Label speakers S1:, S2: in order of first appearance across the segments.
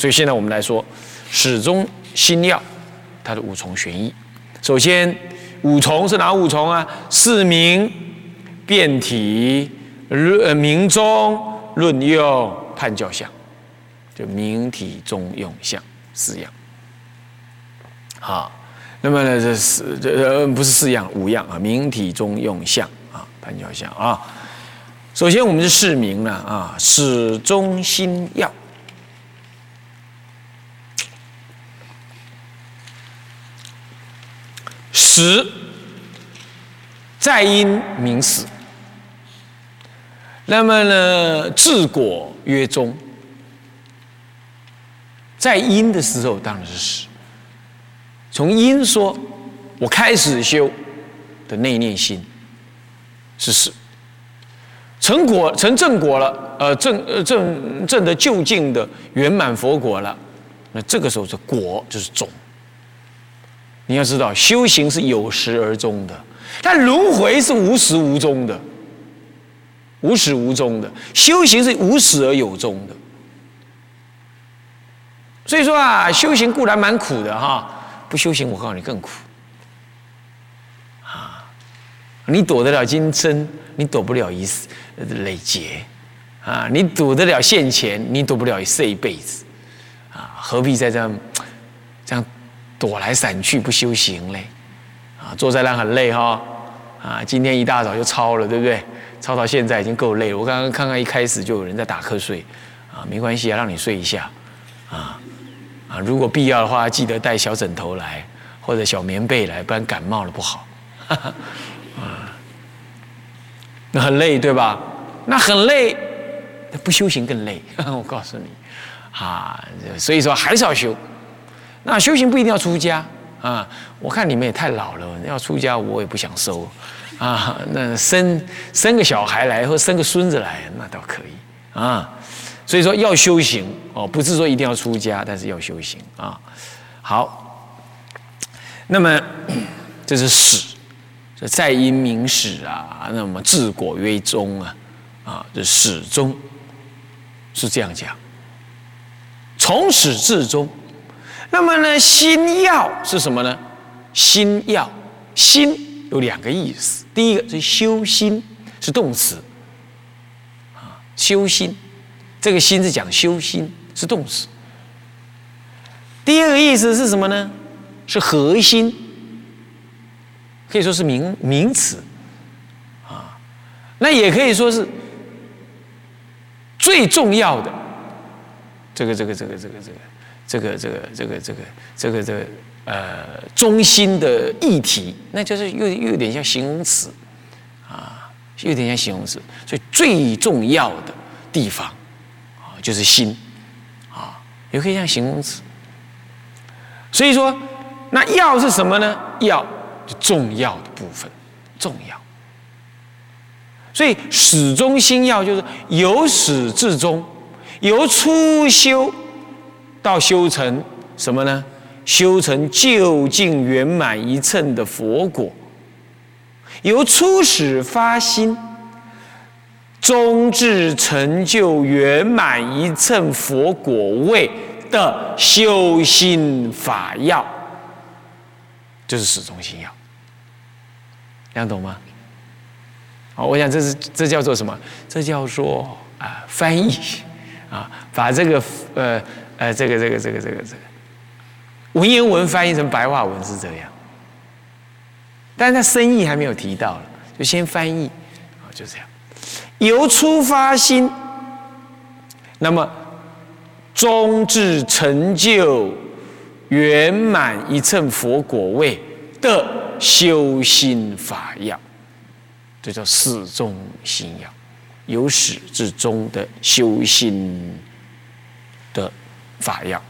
S1: 所以现在我们来说，始终心要它的五重玄义。首先，五重是哪五重啊？四明、变体、论明中、论用、判教相，就明体中用相四样。好，那么呢，这四这呃不是四样，五样啊，明体中用相啊，判教相啊。首先，我们是示明了啊，始终心要。始在因明始，那么呢，治果曰终。在因的时候当然是始，从因说，我开始修的那念心是始。成果成正果了，呃，正呃正正的就近的圆满佛果了，那这个时候是果就是种。你要知道，修行是有始而终的，但轮回是无始无终的，无始无终的。修行是无始而有终的。所以说啊，修行固然蛮苦的哈，不修行我告诉你更苦。啊，你躲得了今生，你躲不了一世累劫，啊，你躲得了现前，你躲不了这一辈子，啊，何必在这样这样？躲来闪去不修行嘞，啊，坐在那很累哈，啊，今天一大早就抄了，对不对？抄到现在已经够累了。我刚刚看看一开始就有人在打瞌睡，啊，没关系啊，让你睡一下，啊，啊，如果必要的话，记得带小枕头来或者小棉被来，不然感冒了不好。啊，那很累对吧？那很累，不修行更累。我告诉你，啊，所以说还是要修。那修行不一定要出家啊！我看你们也太老了，要出家我也不想收啊。那生生个小孩来或生个孙子来，那倒可以啊。所以说要修行哦，不是说一定要出家，但是要修行啊。好，那么这是始，这在因明始啊，那么治果曰终啊，啊，这始终是这样讲，从始至终。那么呢，心要是什么呢？心要，心有两个意思。第一个是修心，是动词，啊，修心，这个心是讲修心，是动词。第二个意思是什么呢？是核心，可以说是名名词，啊，那也可以说是最重要的，这个这个这个这个这个。这个这个这个这个这个这个这个这个呃中心的议题，那就是又又有点像形容词啊，有点像形容词。所以最重要的地方啊，就是心啊，也可以像形容词。所以说，那要是什么呢？要重要的部分，重要。所以始终心要就是由始至终，由初修。到修成什么呢？修成究竟圆满一乘的佛果，由初始发心，终至成就圆满一乘佛果位的修心法要，就是始终心要。这样懂吗？好，我想这是这叫做什么？这叫做啊翻译啊，把这个呃。呃，这个这个这个这个这个文言文翻译成白话文是这样，但是他深意还没有提到了，就先翻译啊，就这样，由出发心，那么终至成就圆满一乘佛果位的修心法要，这叫始终心要，由始至终的修心的。法要，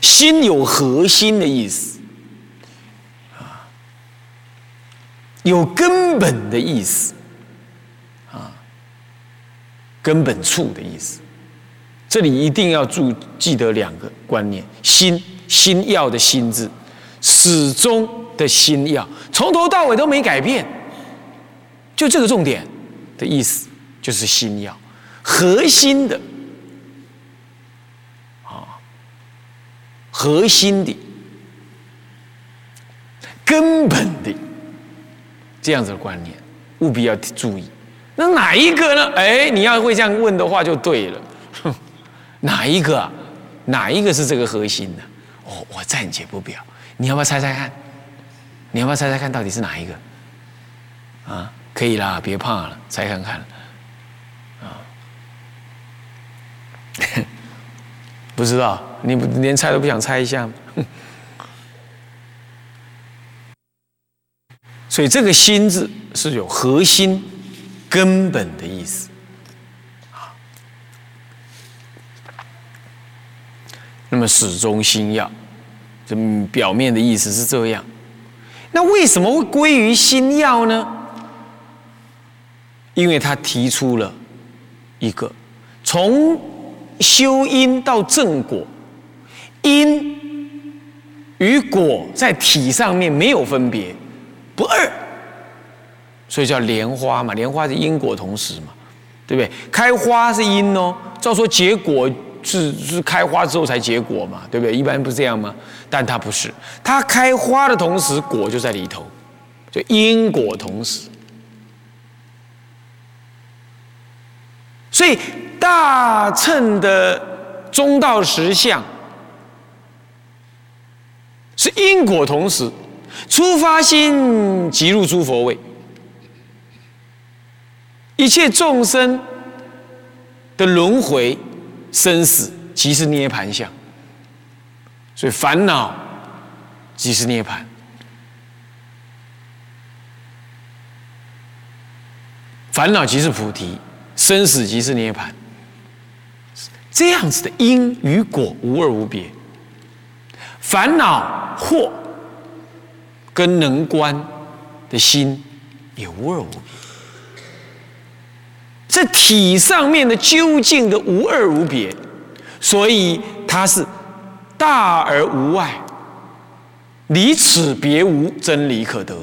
S1: 心有核心的意思，啊，有根本的意思，啊，根本处的意思。这里一定要注记得两个观念：心，心要的心字，始终的心要，从头到尾都没改变，就这个重点的意思，就是心要。核心的。核心的、根本的这样子的观念，务必要注意。那哪一个呢？哎，你要会这样问的话，就对了。哪一个？啊？哪一个是这个核心呢？哦，我暂且不表。你要不要猜猜看？你要不要猜猜看到底是哪一个？啊，可以啦，别怕了，猜看看。啊，不知道，你不连猜都不想猜一下吗？所以这个“心”字是有核心、根本的意思。那么始终心要，这表面的意思是这样。那为什么会归于心要呢？因为他提出了一个从修因到正果，因与果在体上面没有分别，不二，所以叫莲花嘛。莲花是因果同时嘛，对不对？开花是因哦，照说结果。是是开花之后才结果嘛，对不对？一般不是这样吗？但它不是，它开花的同时，果就在里头，就因果同时。所以大乘的中道实相因果同时，出发心即入诸佛位，一切众生的轮回。生死即是涅盘相，所以烦恼即是涅盘，烦恼即是菩提，生死即是涅盘。这样子的因与果无二无别，烦恼惑跟能观的心也无二无别。这体上面的究竟的无二无别，所以它是大而无外，离此别无真理可得，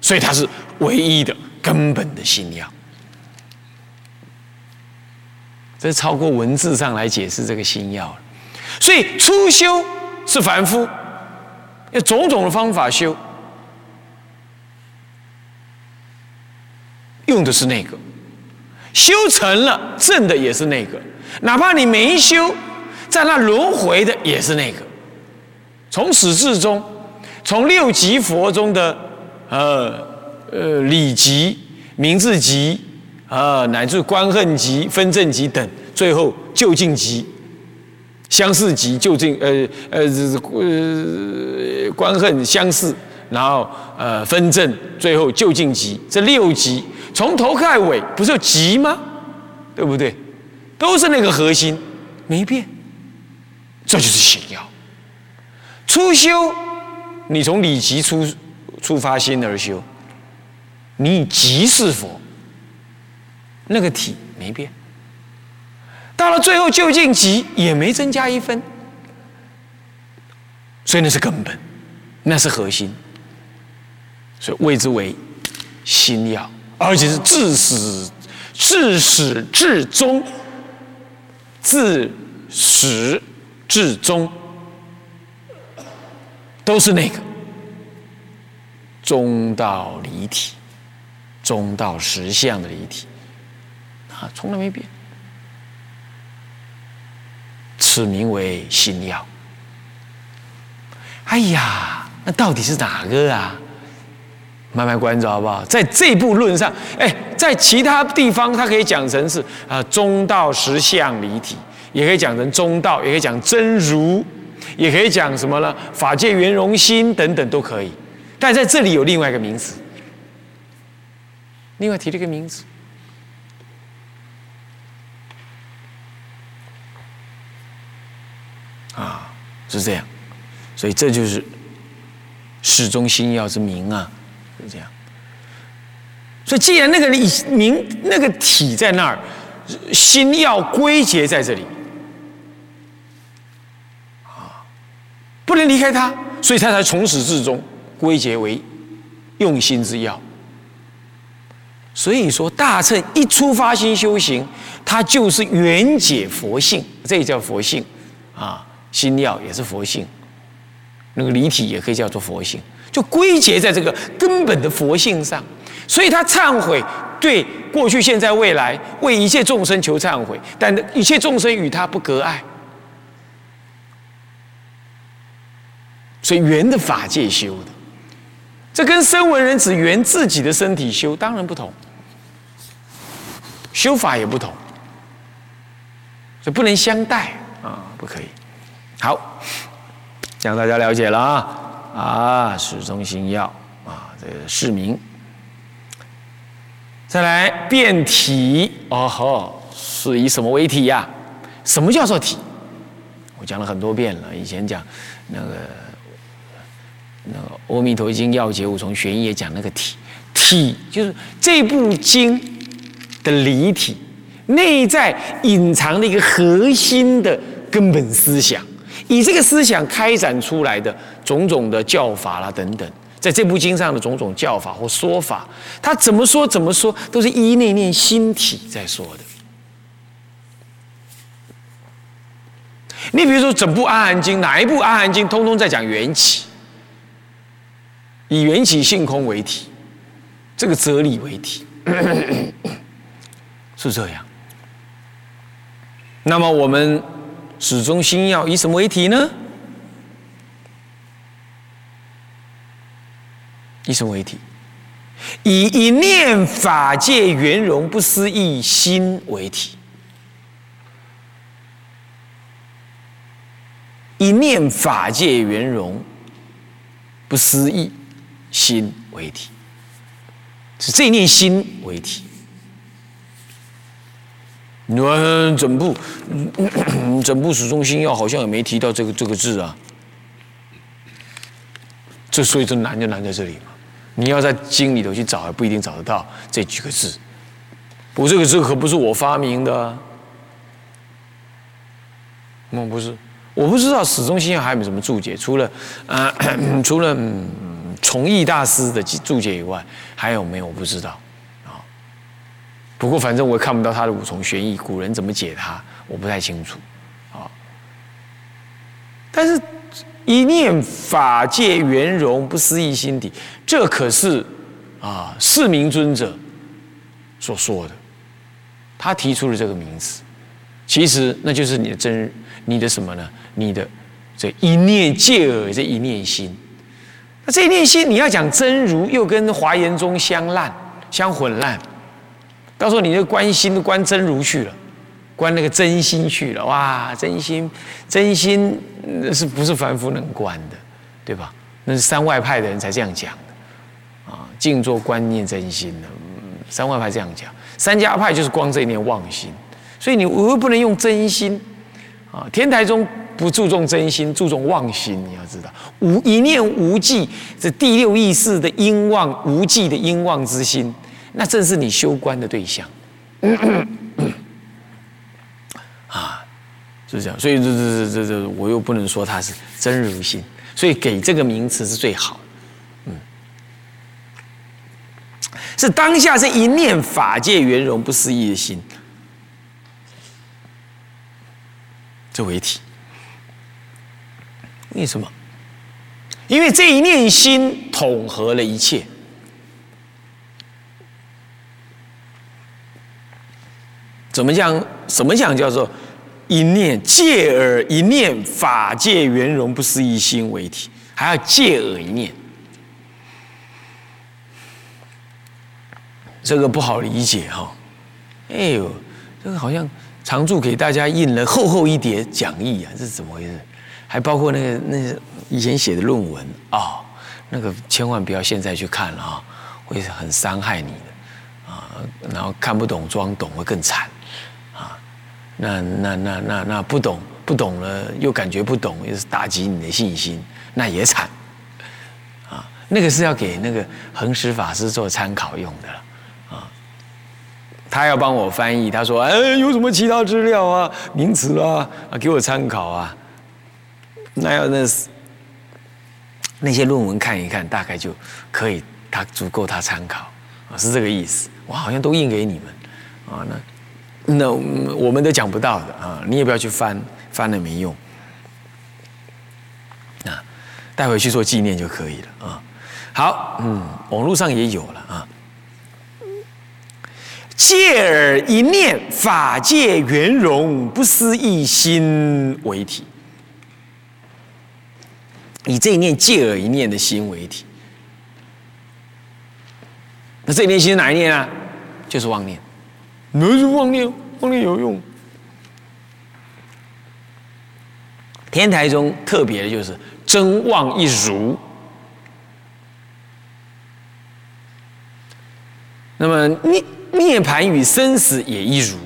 S1: 所以它是唯一的根本的信仰。这超过文字上来解释这个心要了。所以初修是凡夫，用种种的方法修，用的是那个。修成了正的也是那个，哪怕你没修，在那轮回的也是那个。从始至终，从六级佛中的呃呃理级、名字级啊，乃至观恨级、分正级等，最后就近级、相似级、就近呃呃呃观恨相似，然后呃分正，最后就近级，这六级。从头看尾，不是有急吗？对不对？都是那个核心，没变。这就是心要。初修，你从理即出出发心而修，你以即是佛，那个体没变。到了最后究竟极也没增加一分，所以那是根本，那是核心，所以谓之为心要。而且是自始、自始至终，自始至终都是那个中道离体、中道实相的离体啊，从来没变。此名为心药。哎呀，那到底是哪个啊？慢慢关注好不好？在这部论上，哎，在其他地方，它可以讲成是啊中道实相离体，也可以讲成中道，也可以讲真如，也可以讲什么呢？法界圆融心等等都可以。但在这里有另外一个名词，另外提了一个名词啊，是这样。所以这就是始终心要之名啊。是这样，所以既然那个明那个体在那儿，心要归结在这里，啊，不能离开它，所以他才从始至终归结为用心之要。所以说，大乘一出发心修行，它就是圆解佛性，这也叫佛性啊。心要也是佛性那个离体也可以叫做佛性，就归结在这个根本的佛性上。所以他忏悔，对过去、现在、未来，为一切众生求忏悔，但一切众生与他不隔碍。所以圆的法界修的，这跟声闻人只圆自己的身体修当然不同，修法也不同，所以不能相待啊，不可以。好，这样大家了解了啊啊，始终心要啊，这个市民。再来变体哦吼，是以什么为体呀？什么叫做体？我讲了很多遍了，以前讲那个。那个《阿弥陀经要解五重玄义》也讲那个体，体就是这部经的离体，内在隐藏的一个核心的根本思想，以这个思想开展出来的种种的教法啦等等，在这部经上的种种教法或说法，他怎么说怎么说，都是依内念心体在说的。你比如说整部《阿含经》，哪一部《阿含经》通通在讲缘起？以缘起性空为体，这个哲理为体，是这样。那么我们始终心要以什么为体呢？以什么为体？以一念法界圆融不思议心为体。一念法界圆融不思议。心为体，是这一念心为体。你们整部，整部始终心要好像也没提到这个这个字啊。这所以这难就难在这里嘛。你要在经里头去找，还不一定找得到这几个字。我这个字可不是我发明的，我不是，我不知道始终心还有没有什么注解，除了啊，除了。崇义大师的注解以外，还有没有？我不知道。不过反正我也看不到他的五重玄义，古人怎么解它，我不太清楚啊。但是一念法界圆融不思议心体，这可是啊四明尊者所说的。他提出了这个名词，其实那就是你的真，你的什么呢？你的这一念戒耳，这一念心。那这一念心，你要讲真如，又跟华严中相烂、相混烂，到时候你就关心都关真如去了，关那个真心去了。哇，真心，真心那是不是凡夫能关的，对吧？那是三外派的人才这样讲的啊，静坐观念真心的，三外派这样讲，三家派就是光这一念妄心，所以你我又不能用真心啊，天台中。不注重真心，注重妄心。你要知道，无一念无忌，这第六意识的因妄无忌的因妄之心，那正是你修观的对象。啊，是这样。所以这这这这这，我又不能说它是真如心，所以给这个名词是最好的。嗯，是当下这一念法界圆融不思议的心，这为体。为什么？因为这一念心统合了一切。怎么讲？什么讲？叫做一念借耳一念法界圆融不思一心为体，还要借耳一念。这个不好理解哈。哎呦，这个好像常住给大家印了厚厚一叠讲义啊，这是怎么回事？还包括那个那以前写的论文啊，那个千万不要现在去看了啊，会很伤害你的啊。然后看不懂装懂会更惨。那那那那那不懂不懂了又感觉不懂，又是打击你的信心，那也惨啊。那个是要给那个恒实法师做参考用的了啊。他要帮我翻译，他说：“哎，有什么其他资料啊、名词啊啊，给我参考啊。”那要那那些论文看一看，大概就可以，他足够他参考啊，是这个意思。我好像都印给你们啊，那那我们都讲不到的啊，你也不要去翻，翻了没用啊。带回去做纪念就可以了啊。好，嗯，网络上也有了啊。借耳一念，法界圆融，不思一心为体。以这一念借耳一念的心为体。那这一念心是哪一念啊？就是妄念。那是妄念，妄念有用。天台中特别的就是真妄一如。那么涅涅盘与生死也一如，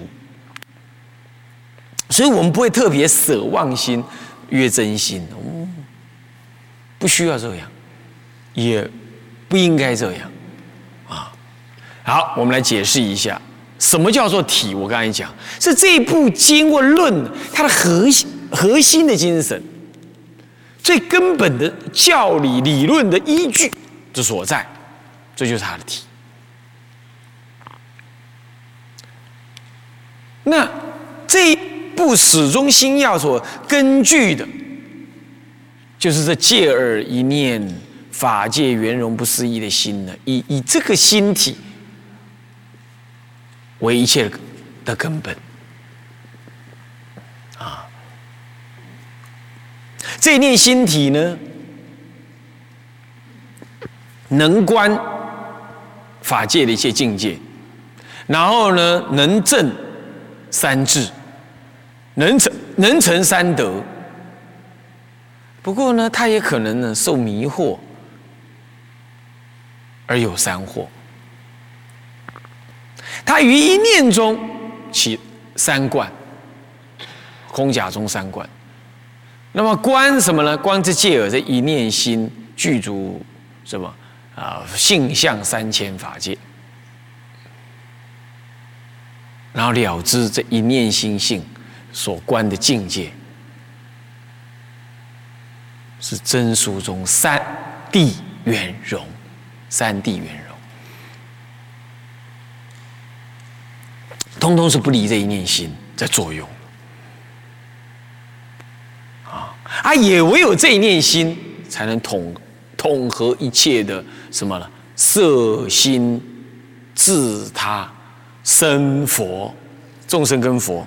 S1: 所以我们不会特别舍妄心越真心，哦不需要这样，也不应该这样，啊，好，我们来解释一下什么叫做体。我刚才讲是这部经或论它的核心核心的精神，最根本的教理理论的依据之所在，这就是它的体。那这一部始终心要所根据的，就是这借耳一念法界圆融不思议的心呢，以以这个心体为一切的根本啊。这念心体呢，能观法界的一切境界，然后呢，能证。三智能成能成三德，不过呢，他也可能呢受迷惑而有三惑。他于一念中起三观，空假中三观。那么观什么呢？观之戒耳这一念心具足什么啊？性相三千法界。然后了知这一念心性所观的境界，是真书中三谛圆融，三谛圆融，通通是不离这一念心在作用。啊啊，也唯有这一念心，才能统统合一切的什么呢？色心自他。生佛，众生跟佛，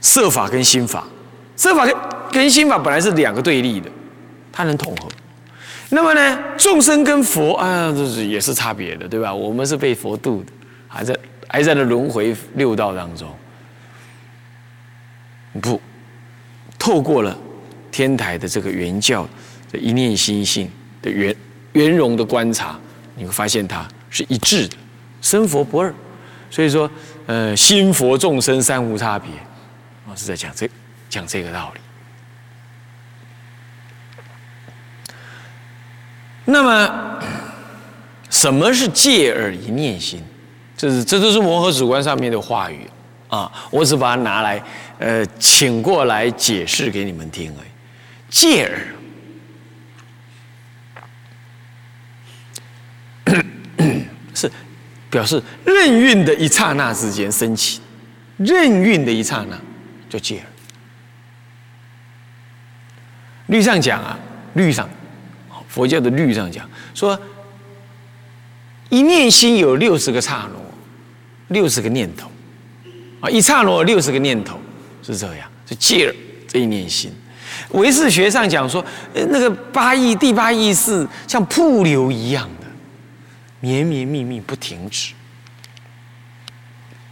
S1: 色法跟心法，色法跟跟心法本来是两个对立的，它能统合。那么呢，众生跟佛啊，这是也是差别的，对吧？我们是被佛度的，还在还在那轮回六道当中。不，透过了天台的这个圆教的一念心性的圆圆融的观察，你会发现它是一致的，生佛不二。所以说，呃，心佛众生三无差别，我是在讲这讲这个道理。那么，什么是借耳一念心？这是这都是磨合主观上面的话语啊，我只把它拿来，呃，请过来解释给你们听而已。戒耳 是。表示任运的一刹那之间升起，任运的一刹那就戒了。律上讲啊，律上，佛教的律上讲说，一念心有六十个刹那，六十个念头，啊，一刹那六十个念头是这样，就戒了这一念心。唯识学上讲说，那个八亿第八意识像瀑流一样的。绵绵密密不停止，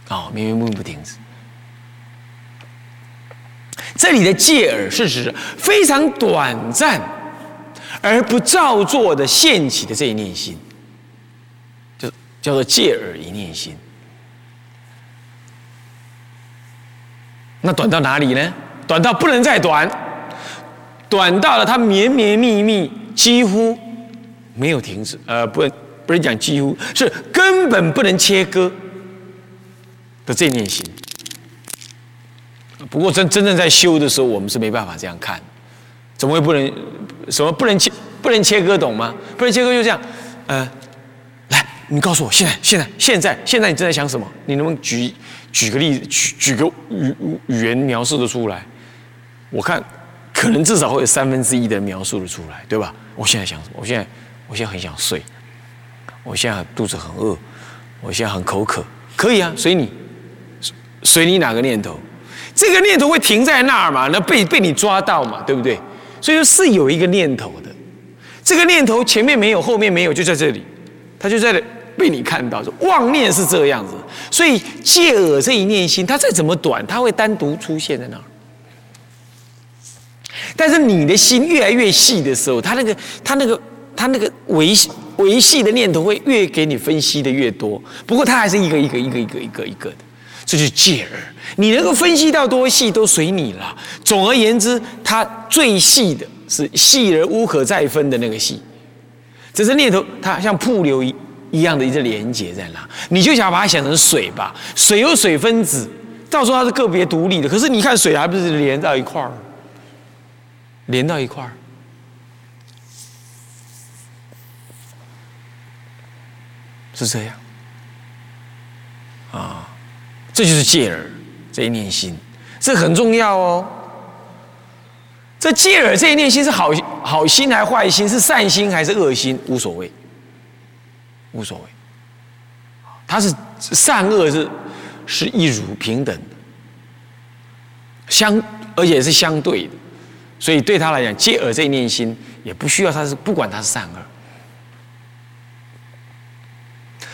S1: 啊，绵绵密密不停止。这里的借耳是指非常短暂而不造作的现起的这一念心，就叫做借耳一念心。那短到哪里呢？短到不能再短，短到了它绵绵密密，几乎没有停止，呃，不。不是讲几乎是根本不能切割的这念心。不过真真正在修的时候，我们是没办法这样看。怎么会不能？什么不能切？不能切割，懂吗？不能切割就这样。呃，来，你告诉我，现在现在现在现在你正在想什么？你能不能举举个例子，举举个语语言描述的出来？我看可能至少会有三分之一的描述的出来，对吧？我现在想什么？我现在我现在很想睡，我现在肚子很饿，我现在很口渴，可以啊，随你，随你哪个念头，这个念头会停在那儿嘛？那被被你抓到嘛？对不对？所以说是有一个念头的，这个念头前面没有，后面没有，就在这里，它就在被你看到。说妄念是这个样子，所以借耳这一念心，它再怎么短，它会单独出现在那儿。但是你的心越来越细的时候，它那个、它那个、它那个维维系的念头会越给你分析的越多。不过它还是一个一个、一个一个、一个一个的，这就是戒耳。你能够分析到多细都随你了。总而言之，它最细的是细而无可再分的那个细，只是念头它像瀑流一一样的一个连接在那。你就想把它想成水吧，水有水分子，到时候它是个别独立的。可是你看水还不是连到一块儿？连到一块儿，是这样啊，这就是戒耳这一念心，这很重要哦。这戒耳这一念心是好好心还是坏心？是善心还是恶心？无所谓，无所谓。他是善恶是是一如平等的，相而且是相对的。所以对他来讲，戒耳这一念心也不需要他是不管他是善恶。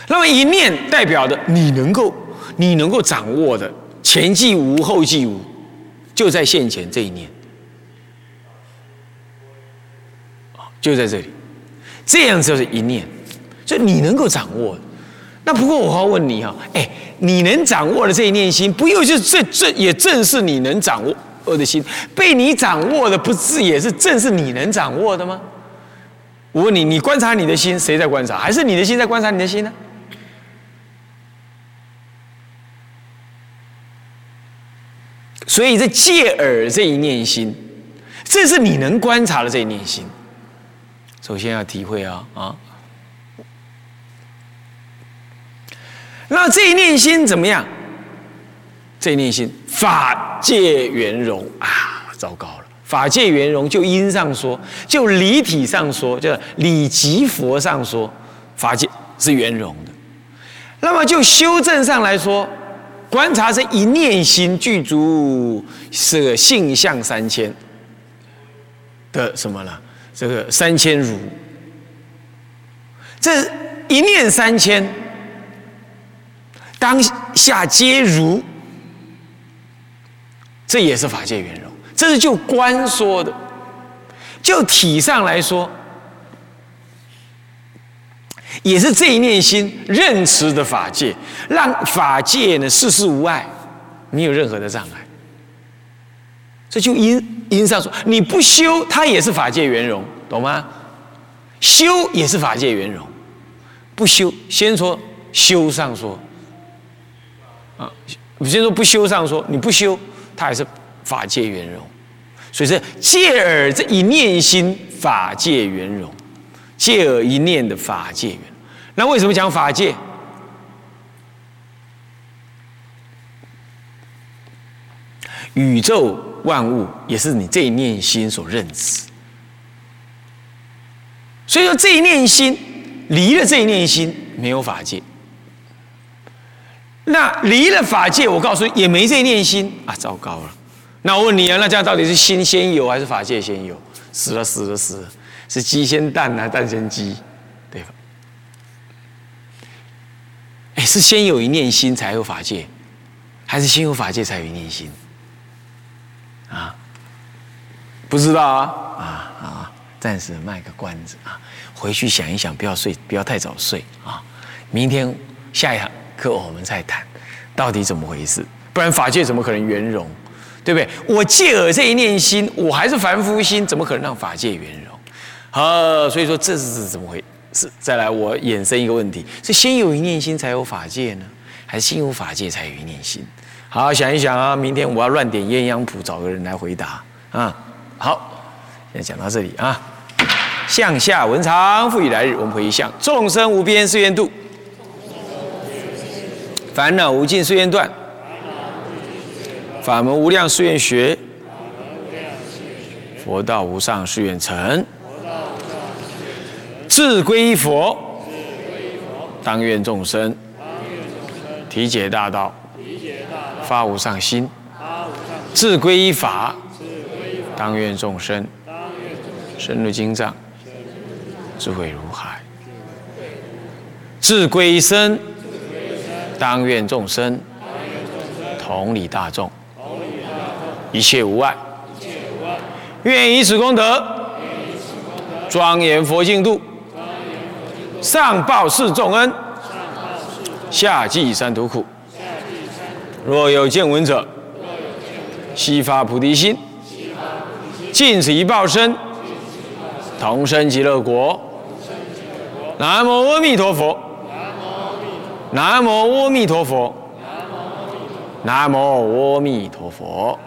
S1: 那么一念代表的你能够你能够掌握的前既无后既无，就在现前这一念，就在这里，这样就是一念，所以你能够掌握。那不过我要问你哈，哎，你能掌握的这一念心，不又就这这也正是你能掌握？我的心被你掌握的，不是也是正是你能掌握的吗？我问你，你观察你的心，谁在观察？还是你的心在观察你的心呢？所以这借耳这一念心，这是你能观察的这一念心。首先要体会啊啊，那这一念心怎么样？这一念心。法界圆融啊，糟糕了！法界圆融，就因上说，就理体上说，就理即佛上说，法界是圆融的。那么就修正上来说，观察这一念心具足舍性相三千的什么呢？这个三千如，这一念三千，当下皆如。这也是法界圆融，这是就观说的，就体上来说，也是这一念心认持的法界，让法界呢事事无碍，没有任何的障碍。这就因因上说，你不修，它也是法界圆融，懂吗？修也是法界圆融，不修，先说修上说，啊，你先说不修上说，你不修。它还是法界圆融，所以是借耳这一念心法界圆融，借耳一念的法界圆。那为什么讲法界？宇宙万物也是你这一念心所认知，所以说这一念心离了这一念心没有法界。那离了法界，我告诉你也没这念心啊！糟糕了。那我问你啊，那这样到底是心先有还是法界先有？死了死了死了，是鸡先蛋呢，蛋先鸡，对吧？哎，是先有一念心才有法界，还是先有法界才有一念心？啊？不知道啊啊啊！暂时卖个关子啊，回去想一想，不要睡，不要太早睡啊。明天下一堂。课我们再谈，到底怎么回事？不然法界怎么可能圆融？对不对？我借耳这一念心，我还是凡夫心，怎么可能让法界圆融？好，所以说这是怎么回事？再来，我衍生一个问题：是先有一念心才有法界呢，还是先有法界才有一念心？好，想一想啊，明天我要乱点鸳鸯谱，找个人来回答啊。好，先讲到这里啊。向下文长，复以来日，我们回向众生无边誓愿度。烦恼无尽誓愿断，法门无量誓愿学，佛道无上誓愿成，自归依佛，当愿众生。体解大道，发无上心，自归依法，当愿众生。深入经藏，智慧如海，自归依身，当愿众生同理大众，一切无碍。愿以此功德，庄严佛净土，上报四重恩，下济三途苦。若有见闻者，悉发菩提心，尽此一报身，同生极乐国。南无阿弥陀佛。南无阿弥陀佛。南无阿弥陀佛。